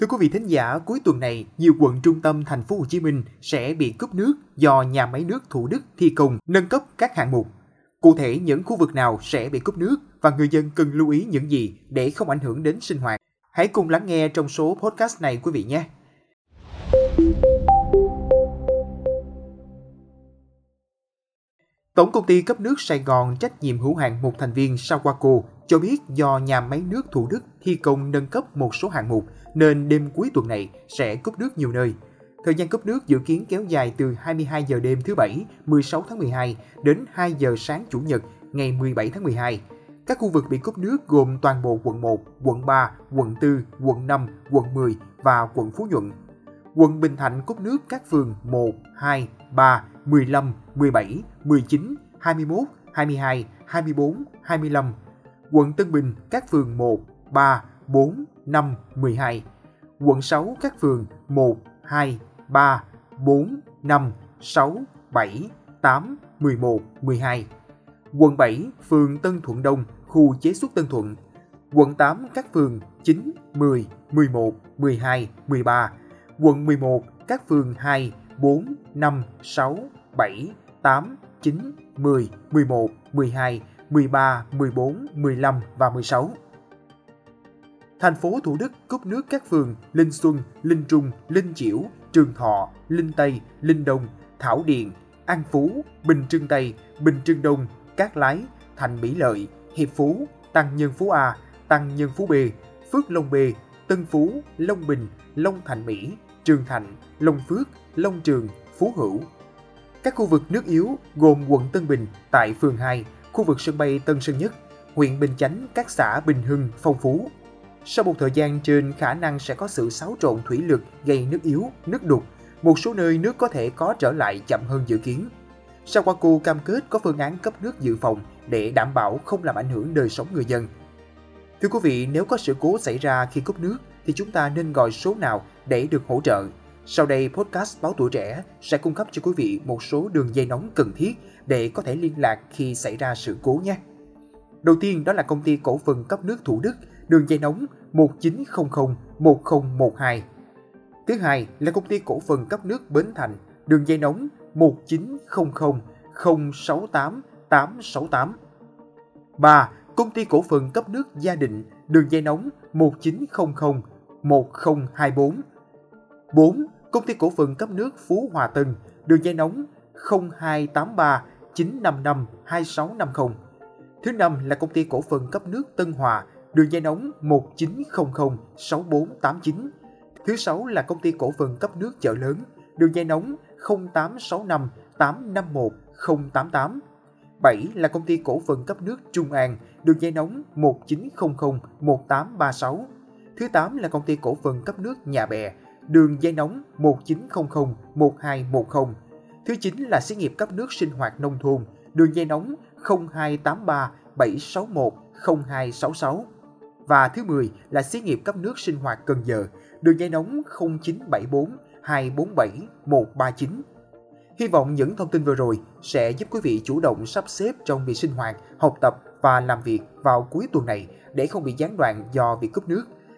Thưa quý vị thính giả, cuối tuần này, nhiều quận trung tâm thành phố Hồ Chí Minh sẽ bị cúp nước do nhà máy nước Thủ Đức thi công nâng cấp các hạng mục. Cụ thể những khu vực nào sẽ bị cúp nước và người dân cần lưu ý những gì để không ảnh hưởng đến sinh hoạt. Hãy cùng lắng nghe trong số podcast này quý vị nhé. Tổng công ty cấp nước Sài Gòn trách nhiệm hữu hạn một thành viên Sawako cho biết do nhà máy nước Thủ Đức thi công nâng cấp một số hạng mục nên đêm cuối tuần này sẽ cúp nước nhiều nơi. Thời gian cấp nước dự kiến kéo dài từ 22 giờ đêm thứ Bảy 16 tháng 12 đến 2 giờ sáng Chủ nhật ngày 17 tháng 12. Các khu vực bị cúp nước gồm toàn bộ quận 1, quận 3, quận 4, quận 5, quận 10 và quận Phú Nhuận. Quận Bình Thạnh cúp nước các phường 1, 2, 3, 15, 17, 19, 21, 22, 24, 25. Quận Tân Bình các phường 1, 3, 4, 5, 12. Quận 6 các phường 1, 2, 3, 4, 5, 6, 7, 8, 11, 12. Quận 7 phường Tân Thuận Đông, khu chế xuất Tân Thuận. Quận 8 các phường 9, 10, 11, 12, 13. Quận 11 các phường 2, 4, 5, 6, 7, 8, 9, 10, 11, 12, 13, 14, 15 và 16. Thành phố Thủ Đức cúp nước các phường Linh Xuân, Linh Trung, Linh Chiểu, Trường Thọ, Linh Tây, Linh Đông, Thảo Điền, An Phú, Bình Trưng Tây, Bình Trưng Đông, Cát Lái, Thành Mỹ Lợi, Hiệp Phú, Tăng Nhân Phú A, Tăng Nhân Phú B, Phước Long B, Tân Phú, Long Bình, Long Thành Mỹ, Trường Thạnh, Long Phước, Long Trường, Phú Hữu. Các khu vực nước yếu gồm quận Tân Bình tại phường 2, khu vực sân bay Tân Sơn Nhất, huyện Bình Chánh, các xã Bình Hưng, Phong Phú. Sau một thời gian trên khả năng sẽ có sự xáo trộn thủy lực gây nước yếu, nước đục, một số nơi nước có thể có trở lại chậm hơn dự kiến. Sawako cam kết có phương án cấp nước dự phòng để đảm bảo không làm ảnh hưởng đời sống người dân. Thưa quý vị, nếu có sự cố xảy ra khi cúp nước thì chúng ta nên gọi số nào để được hỗ trợ? Sau đây, podcast Báo Tuổi Trẻ sẽ cung cấp cho quý vị một số đường dây nóng cần thiết để có thể liên lạc khi xảy ra sự cố nhé. Đầu tiên đó là công ty cổ phần cấp nước Thủ Đức, đường dây nóng 1900 1012. Thứ hai là công ty cổ phần cấp nước Bến Thành, đường dây nóng 1900 068 868. 3. Công ty cổ phần cấp nước Gia Định, đường dây nóng 1900 1024. 4. Công ty cổ phần cấp nước Phú Hòa Tân, đường dây nóng 0283 955 2650. Thứ năm là công ty cổ phần cấp nước Tân Hòa, đường dây nóng 1900 6489. Thứ sáu là công ty cổ phần cấp nước chợ lớn, đường dây nóng 0865 851 088. 7 là công ty cổ phần cấp nước Trung An, đường dây nóng 1900 1836. Thứ 8 là công ty cổ phần cấp nước Nhà Bè, đường dây nóng 1900 1210. Thứ 9 là xí nghiệp cấp nước sinh hoạt nông thôn, đường dây nóng 0283 761 0266. Và thứ 10 là xí nghiệp cấp nước sinh hoạt Cần Giờ, đường dây nóng 0974 247 139. Hy vọng những thông tin vừa rồi sẽ giúp quý vị chủ động sắp xếp trong việc sinh hoạt, học tập và làm việc vào cuối tuần này để không bị gián đoạn do việc cúp nước.